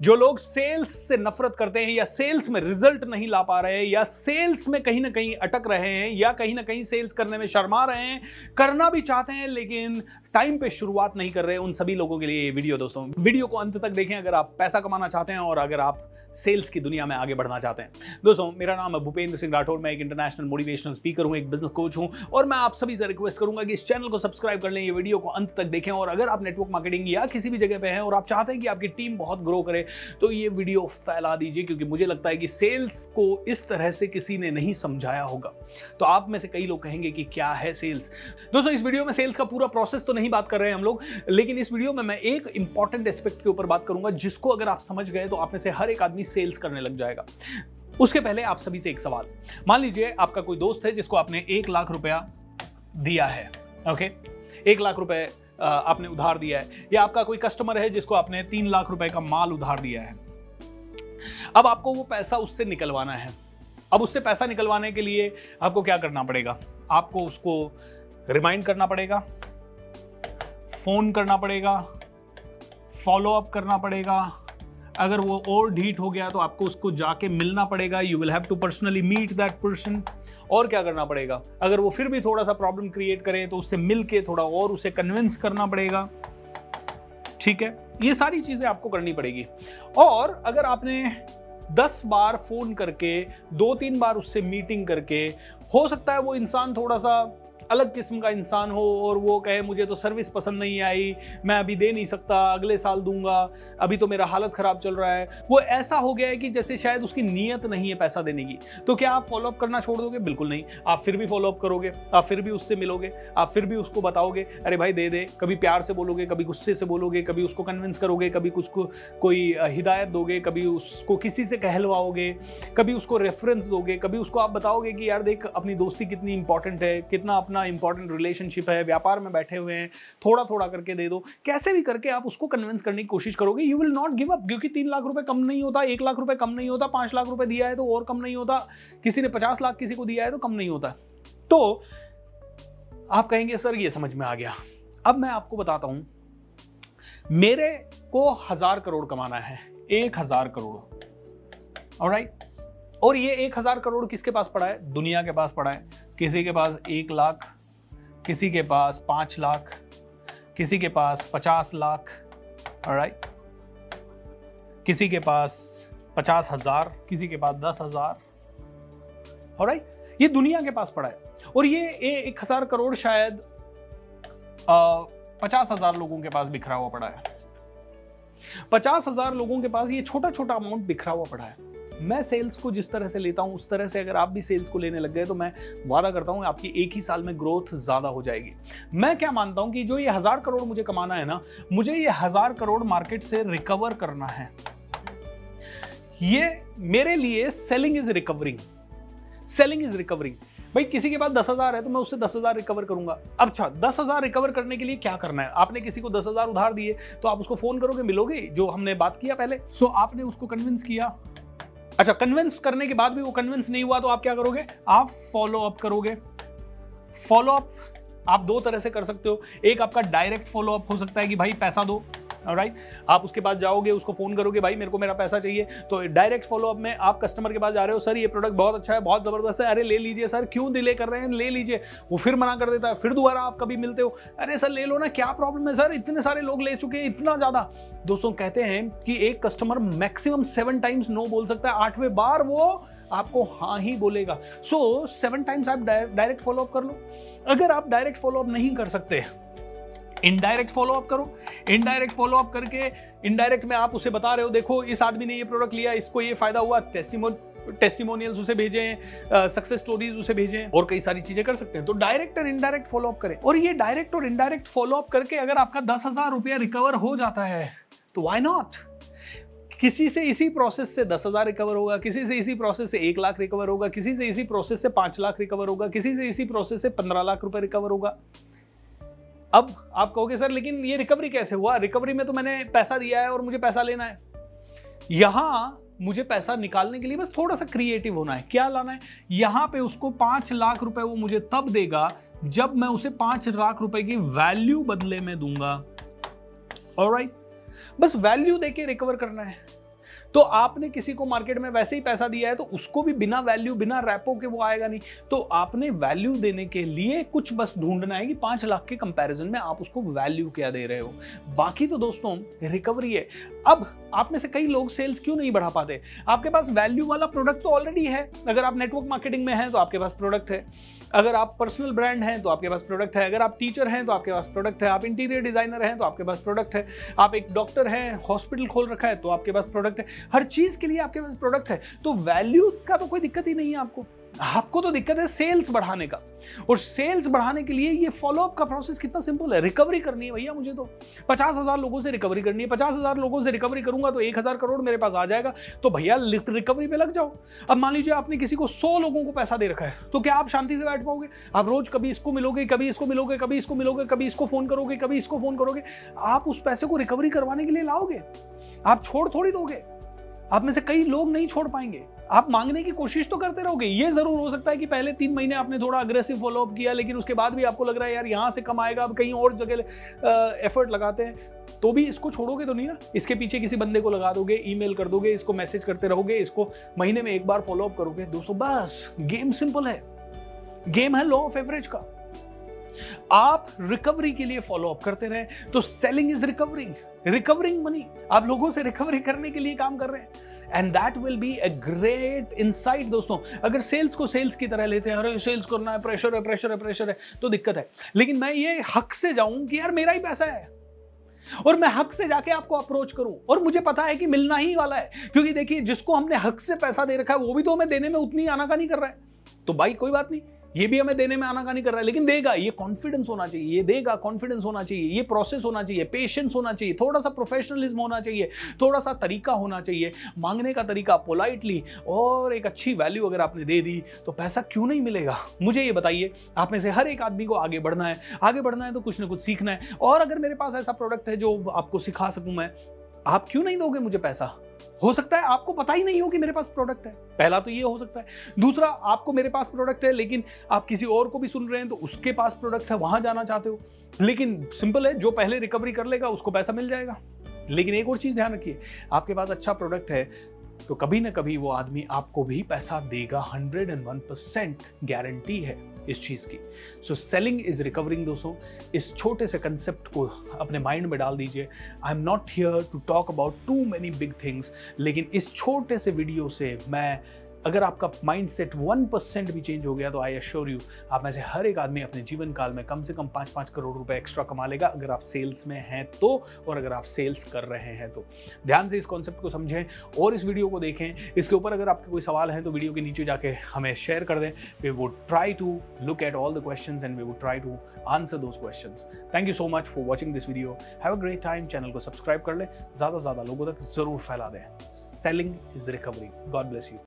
जो लोग सेल्स से नफरत करते हैं या सेल्स में रिज़ल्ट नहीं ला पा रहे हैं या सेल्स में कहीं ना कहीं अटक रहे हैं या कहीं ना कहीं सेल्स करने में शर्मा रहे हैं, करना भी चाहते हैं, लेकिन टाइम पे शुरुआत नहीं कर रहे उन सभी लोगों के लिए ये वीडियो दोस्तों। वीडियो को अंत तक देखें अगर आप पैसा कमाना चाहते हैं और अगर आप सेल्स की दुनिया में आगे बढ़ना चाहते हैं। दोस्तों, मेरा नाम है भूपेंद्र सिंह राठौर, मैं एक इंटरनेशनल मोटिवेशनल स्पीकर हूँ, एक बिज़नेस कोच हूँ और मैं आप सभी से रिक्वेस्ट करूँगा कि इस चैनल को सब्सक्राइब कर लें, ये वीडियो को अंत तक देखें और अगर आप नेटवर्क मार्केटिंग या किसी भी जगह पर हैं और आप चाहते हैं कि आपकी टीम बहुत ग्रो करे तो ये वीडियो फैला दीजिए, क्योंकि मुझे लगता है कि सेल्स को इस तरह से किसी ने नहीं समझाया होगा। तो आप में से कई लोग कहेंगे कि क्या है सेल्स? दोस्तों, इस वीडियो में सेल्स का पूरा प्रोसेस तो नहीं बात कर रहे हैं हम लोग, लेकिन इस वीडियो में मैं एक इंपॉर्टेंट एस्पेक्ट के ऊपर बात करूँगा, जिसको अगर आप समझ गए तो आप में से हर एक आदमी सेल्स करने लग जाएगा। उसके पहले आप सभी से एक सवाल। मान लीजिए आपका कोई दोस्त है जिसको आपने एक लाख रुपया दिया है, ओके? एक लाख रुपए आपने उधार दिया है। या आपका कोई कस्टमर है जिसको आपने तीन लाख रुपए का माल उधार दिया है। अब आपको वो पैसा उससे निकलवाना है। अब उससे पैसा निकलवाने के लिए आपको क्या करना पड़ेगा? आपको उसको रिमाइंड करना पड़ेगा। फ़ोन करना पड़ेगा। फॉलो अप करना पड़ेगा। अगर वो और ढीट हो गया तो आपको उसको जाके मिलना पड़ेगा। You will have to personally meet that person और क्या करना पड़ेगा? अगर वो फिर भी थोड़ा सा प्रॉब्लम क्रिएट करे तो उससे मिल के थोड़ा और उसे कन्विंस करना पड़ेगा। ठीक है? ये सारी चीज़ें आपको करनी पड़ेगी। और अगर आपने दस बार फ़ोन करके, दो तीन बार उससे मीटिंग करके, हो सकता है वो इंसान थोड़ा सा अलग किस्म का इंसान हो और वो कहे, मुझे तो सर्विस पसंद नहीं आई, मैं अभी दे नहीं सकता, अगले साल दूँगा, अभी तो मेरा हालत ख़राब चल रहा है। वो ऐसा हो गया है कि जैसे शायद उसकी नीयत नहीं है पैसा देने की। तो क्या आप फॉलोअप करना छोड़ दोगे? बिल्कुल नहीं। आप फिर भी फॉलोअप करोगे, आप फिर भी उससे मिलोगे, आप फिर भी उसको बताओगे, अरे भाई, दे दे। कभी प्यार से बोलोगे, कभी गुस्से से बोलोगे, कभी उसको कन्विंस करोगे, कभी कुछ को, कोई हिदायत दोगे, कभी उसको किसी से कहलवाओगे, कभी उसको रेफरेंस दोगे, कभी उसको आप बताओगे कि, यार, देख, अपनी दोस्ती कितनी इंपॉर्टेंट है, कितना अपना कितना इंपॉर्टेंट रिलेशनशिप है, व्यापार में बैठे हुए हैं थोड़ा थोड़ा करके दे दो। कैसे भी करके आप उसको कन्विंस करने की कोशिश करोगे you will not give up क्योंकि तीन लाख रुपए कम नहीं होता, एक लाख रुपए कम नहीं होता, पाँच लाख रुपए दिया है तो और कम नहीं होता, किसी ने पचास लाख किसी को दिया है तो कम नहीं होता। तो आप कहेंगे, सर, ये समझ में आ गया। अब मैं आपको बताता हूँ, मेरे को हज़ार करोड़ कमाना है, एक हज़ार करोड़। और राइट और ये एक हज़ार करोड़ किसके पास पड़ा है? दुनिया के पास पड़ा है। किसी के पास एक लाख किसी के पास पाँच लाख, किसी के पास पचास लाख राइट किसी के पास पचास हज़ार, किसी के पास दस हज़ार और राइट ये दुनिया के पास पड़ा है। और ये एक हज़ार करोड़ शायद पचास हज़ार लोगों के पास बिखरा हुआ पड़ा है। पचास हज़ार लोगों के पास ये छोटा छोटा अमाउंट बिखरा हुआ पड़ा है। मैं सेल्स को जिस तरह से लेता हूँ, उस तरह से अगर आप भी सेल्स को लेने लग गए तो मैं वादा करता हूँ आपकी एक ही साल में ग्रोथ ज़्यादा हो जाएगी। मैं क्या मानता हूँ कि जो ये हज़ार करोड़ मुझे कमाना है ना, मुझे ये हज़ार करोड़ मार्केट से रिकवर करना है। ये मेरे लिए selling is recovering selling is recovering भाई, किसी के पास दस हज़ार है तो मैं उससे दस हज़ार रिकवर करूँगा। अच्छा दस हज़ार रिकवर करने के लिए क्या करना है? आपने किसी को दस हज़ार उधार दिए तो आप उसको फ़ोन करोगे, मिलोगे? जो हमने बात किया पहले। सो आपने उसको कन्विंस किया। अच्छा कन्विंस करने के बाद भी वो कन्विंस नहीं हुआ तो आप क्या करोगे? आप फॉलो अप करोगे। फॉलो अप आप दो तरह से कर सकते हो। एक आपका डायरेक्ट फॉलो अप हो सकता है कि भाई पैसा दो। राइट आप उसके पास जाओगे, उसको फ़ोन करोगे, भाई, मेरे को मेरा पैसा चाहिए। तो डायरेक्ट फॉलोअप में आप कस्टमर के पास जा रहे हो, सर, ये प्रोडक्ट बहुत अच्छा है, बहुत ज़बरदस्त है। अरे, ले लीजिए सर, क्यों डिले कर रहे हैं? ले लीजिए। वो फिर मना कर देता है। फिर दोबारा आप कभी मिलते हो, अरे सर, ले लो ना, क्या प्रॉब्लम है सर? इतने सारे लोग ले चुके हैं, इतना ज़्यादा। दोस्तों, कहते हैं कि एक customer maximum seven times no बोल सकता है। आठवें बार वो आपको हाँ ही बोलेगा। सो सेवन टाइम्स आप डायरेक्ट फॉलो अप कर लो। अगर आप डायरेक्ट फॉलोअप नहीं कर सकते इनडायरेक्ट फॉलो अप करो। इनडायरेक्ट फॉलो अप करके इनडायरेक्ट में आप उसे बता रहे हो, देखो, इस आदमी ने ये प्रोडक्ट लिया, इसको ये फ़ायदा हुआ टेस्टिमोन टेस्टिमोनियल्स उसे भेजें सक्सेस स्टोरीज उसे भेजें और कई सारी चीज़ें कर सकते हैं। तो डायरेक्ट और इनडायरेक्ट फॉलो अप करें। और ये डायरेक्ट और इनडायरेक्ट फॉलो अप करके अगर आपका दस हज़ार रुपया रिकवर हो जाता है तो वाई नॉट किसी से इसी प्रोसेस से दस हज़ार रिकवर होगा, किसी से इसी प्रोसेस से एक लाख रिकवर होगा, किसी से इसी प्रोसेस से पाँच लाख रिकवर होगा, किसी से इसी प्रोसेस से पंद्रह लाख रुपए रिकवर होगा। अब आप कहोगे, सर, लेकिन ये रिकवरी कैसे हुआ? रिकवरी में तो मैंने पैसा दिया है और मुझे पैसा लेना है। यहाँ मुझे पैसा निकालने के लिए बस थोड़ा सा क्रिएटिव होना है। क्या लाना है? यहाँ पे उसको पाँच लाख रुपए वो मुझे तब देगा जब मैं उसे पाँच लाख रुपए की वैल्यू बदले में दूँगा। और राइट बस वैल्यू देके रिकवर करना है। तो आपने किसी को मार्केट में वैसे ही पैसा दिया है तो उसको भी बिना वैल्यू बिना रैपो के वो आएगा नहीं। तो आपने वैल्यू देने के लिए कुछ बस ढूंढना है कि पाँच लाख के कंपैरिजन में आप उसको वैल्यू क्या दे रहे हो। बाकी तो दोस्तों रिकवरी है। अब आप में से कई लोग सेल्स क्यों नहीं बढ़ा पाते? आपके पास वैल्यू वाला प्रोडक्ट तो ऑलरेडी है। अगर आप नेटवर्क मार्केटिंग में हैं तो आपके पास प्रोडक्ट है। अगर आप पर्सनल ब्रांड हैं तो आपके पास प्रोडक्ट है। अगर आप टीचर हैं तो आपके पास प्रोडक्ट है। आप इंटीरियर डिज़ाइनर हैं तो आपके पास प्रोडक्ट है। आप एक डॉक्टर हैं हॉस्पिटल खोल रखा है तो आपके पास प्रोडक्ट है। हर चीज़ के लिए आपके पास प्रोडक्ट है। तो वैल्यू का तो कोई दिक्कत ही नहीं है आपको। आपको तो दिक्कत है सेल्स बढ़ाने का। और सेल्स बढ़ाने के लिए ये फॉलोअप का प्रोसेस कितना सिंपल है। रिकवरी करनी है भैया मुझे तो। पचास हज़ार लोगों से रिकवरी करनी है। पचास हज़ार लोगों से रिकवरी करूँगा तो एक हज़ार करोड़ मेरे पास आ जाएगा। तो भैया रिकवरी पे लग जाओ। अब मान लीजिए आपने किसी को सौ लोगों को पैसा दे रखा है तो क्या आप शांति से बैठ पाओगे? आप रोज कभी इसको मिलोगे, कभी इसको मिलोगे, कभी इसको मिलोगे, कभी इसको फ़ोन करोगे, कभी इसको फ़ोन करोगे। आप उस पैसे को रिकवरी करवाने के लिए लाओगे? आप छोड़ थोड़ी दोगे? आप में से कई लोग नहीं छोड़ पाएँगे। आप मांगने की कोशिश तो करते रहोगे। ये ज़रूर हो सकता है कि पहले तीन महीने आपने थोड़ा अग्रेसिव फॉलोअप किया, लेकिन उसके बाद भी आपको लग रहा है, यार, यहाँ से कम आएगा, अब कहीं और जगह एफर्ट लगाते हैं। तो भी इसको छोड़ोगे तो नहीं ना? इसके पीछे किसी बंदे को लगा दोगे ईमेल कर दोगे, इसको मैसेज करते रहोगे, इसको महीने में एक बार फॉलोअप करोगे, दोस्तों, बस गेम सिंपल है। गेम है लॉ ऑफ़ एवरेज का। आप रिकवरी के लिए फॉलो अप करते रहे तो selling is recovering recovering money आप लोगों से रिकवरी करने के लिए काम कर रहे हैं। And that will be a great insight दोस्तों। अगर सेल्स को सेल्स की तरह लेते हैं, अरे सेल्स करना है प्रेशर है प्रेशर है प्रेशर है तो दिक्कत है। लेकिन मैं ये हक से जाऊँ कि यार मेरा ही पैसा है, और मैं हक से जाके आपको अप्रोच करूँ, और मुझे पता है कि मिलना ही वाला है, क्योंकि देखिए जिसको हमने हक से पैसा दे रखा है, वो भी तो हमें देने में उतनी आनाकानी कर रहा है। तो भाई कोई बात नहीं ये भी हमें देने में आनाकानी कर रहा है, लेकिन देगा, ये कॉन्फिडेंस होना चाहिए, ये देगा कॉन्फिडेंस होना चाहिए, ये प्रोसेस होना चाहिए पेशेंस होना चाहिए, थोड़ा सा प्रोफेशनलिज्म होना चाहिए, थोड़ा सा तरीका होना चाहिए, मांगने का तरीका पोलाइटली और एक अच्छी वैल्यू अगर आपने दे दी तो पैसा क्यों नहीं मिलेगा? मुझे ये बताइए, आप में से हर एक आदमी को आगे बढ़ना है, आगे बढ़ना है तो कुछ ना कुछ सीखना है, और अगर मेरे पास ऐसा प्रोडक्ट है जो आपको सिखा सकूँ मैं, आप क्यों नहीं दोगे मुझे पैसा? हो सकता है आपको पता ही नहीं हो कि मेरे पास प्रोडक्ट है। पहला तो ये हो सकता है। दूसरा, आपको मेरे पास प्रोडक्ट है, लेकिन आप किसी और को भी सुन रहे हैं तो उसके पास प्रोडक्ट है, वहाँ जाना चाहते हो। लेकिन सिंपल है, जो पहले रिकवरी कर लेगा, उसको पैसा मिल जाएगा। लेकिन एक और चीज़ ध्यान रखिए, आपके पास अच्छा प्रोडक्ट है तो कभी ना कभी वो आदमी आपको भी पैसा देगा hundred and one percent guarantee है इस चीज़ की। सो सेलिंग इज़ रिकवरिंग दोस्तों। इस छोटे से कंसेप्ट को अपने माइंड में डाल दीजिए। I am not here to talk about too many big things लेकिन इस छोटे से वीडियो से मैं अगर आपका माइंड सेट वन परसेंट भी चेंज हो गया तो आई अश्योर यू आप में से हर एक आदमी अपने जीवन काल में कम से कम पाँच पाँच करोड़ रुपए एक्स्ट्रा कमा लेगा, अगर आप सेल्स में हैं तो और अगर आप सेल्स कर रहे हैं तो। ध्यान से इस कॉन्सेप्ट को समझें, और इस वीडियो को देखें। इसके ऊपर अगर आपके कोई सवाल है तो वीडियो के नीचे जाके हमें शेयर कर दें। We would try to look at all the question and we would try to answer those question thank you so much for watching this video have a great time channel को subscribe कर लें। ज़्यादा से ज़्यादा लोगों तक ज़रूर फैला दें। Selling is recovery God bless you